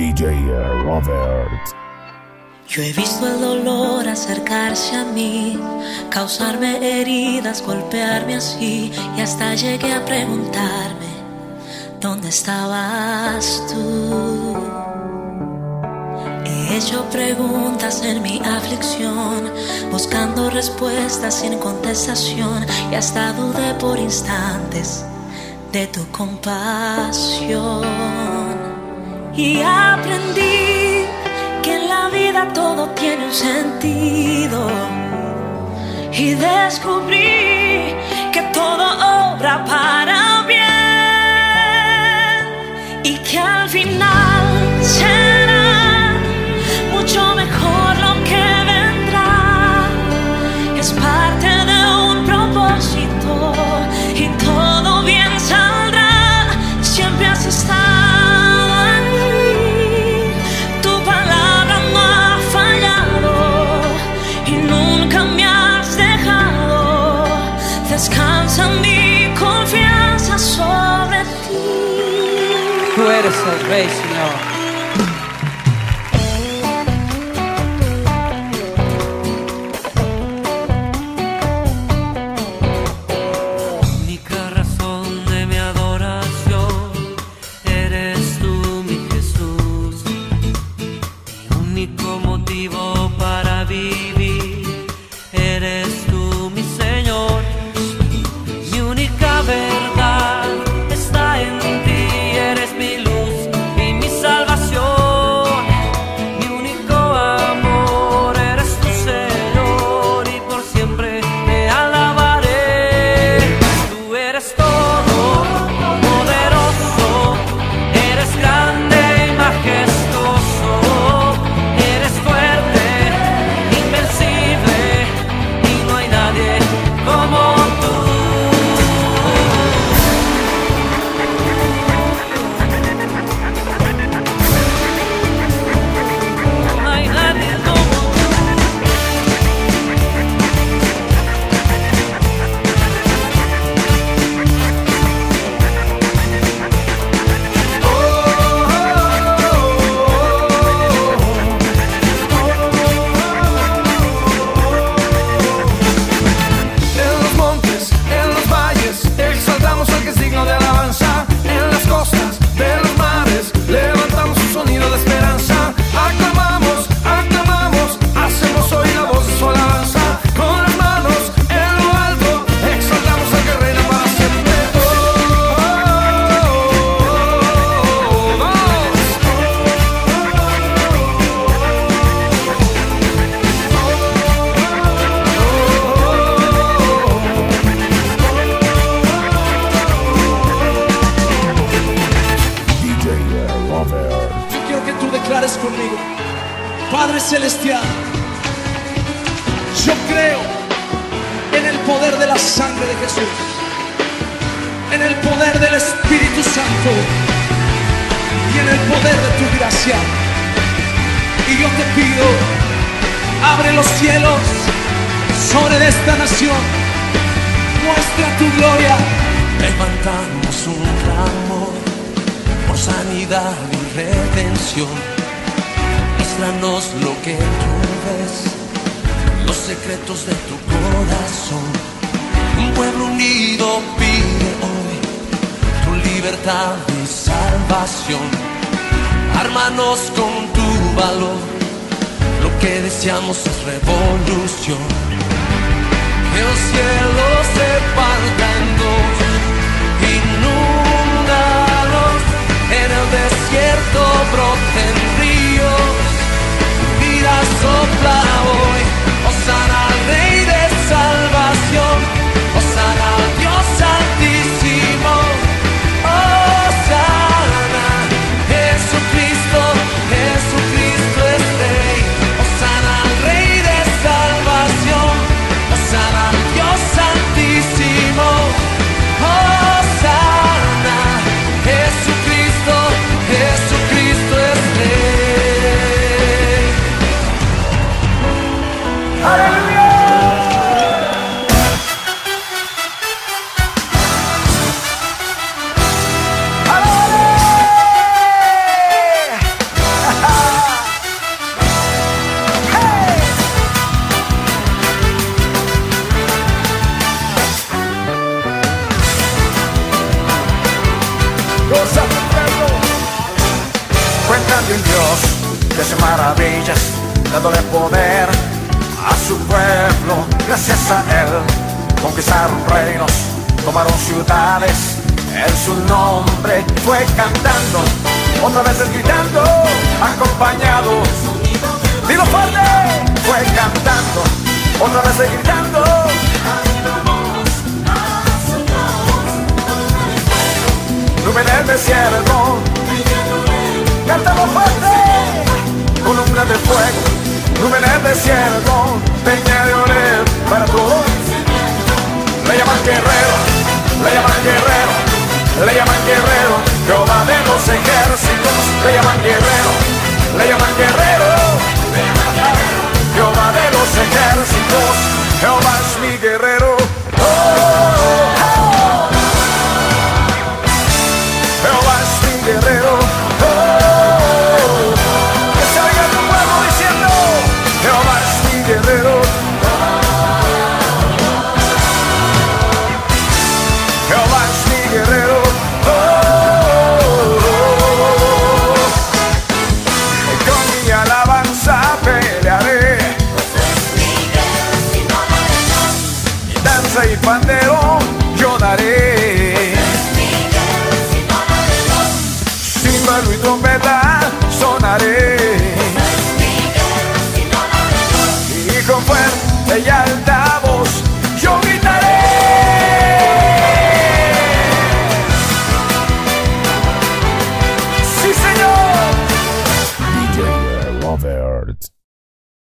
DJ Robert. Yo he visto el dolor acercarse a mí, causarme heridas, golpearme así, y hasta llegué a preguntarme, ¿dónde estabas tú? He hecho preguntas en mi aflicción, buscando respuestas sin contestación, y hasta dudé por instantes de tu compasión. Y aprendí que en la vida todo tiene un sentido. Y descubrí que todo obra para bien. Y que al final será Descansa mi confianza sobre ti. Tú eres el rey, Señor. Celestial, yo creo en el poder de la sangre de Jesús, en el poder del Espíritu Santo y en el poder de tu gracia. Y yo te pido, abre los cielos sobre esta nación, muestra tu gloria. Levantamos un clamor por sanidad y redención. Muéstranos lo que tú ves, los secretos de tu corazón. Un pueblo unido pide hoy tu libertad y salvación. Ármanos con tu valor, lo que deseamos es revolución. Que los cielos Hay un Dios que hace maravillas, dándole poder a su pueblo. Gracias a Él conquistaron reinos, tomaron ciudades. En su nombre fue cantando, otra vez gritando, acompañado. Dilo fuerte, fue cantando, otra vez gritando. Nube en el desierto, de fuego, nube en el desierto, peña de orel para todos. Le llaman guerrero, le llaman guerrero, le llaman guerrero, Jehová de los ejércitos, le llaman guerrero, le llaman guerrero, Danza y pandero yo daré. Címbalo y trompeta sonaré. Y con fuerte y alta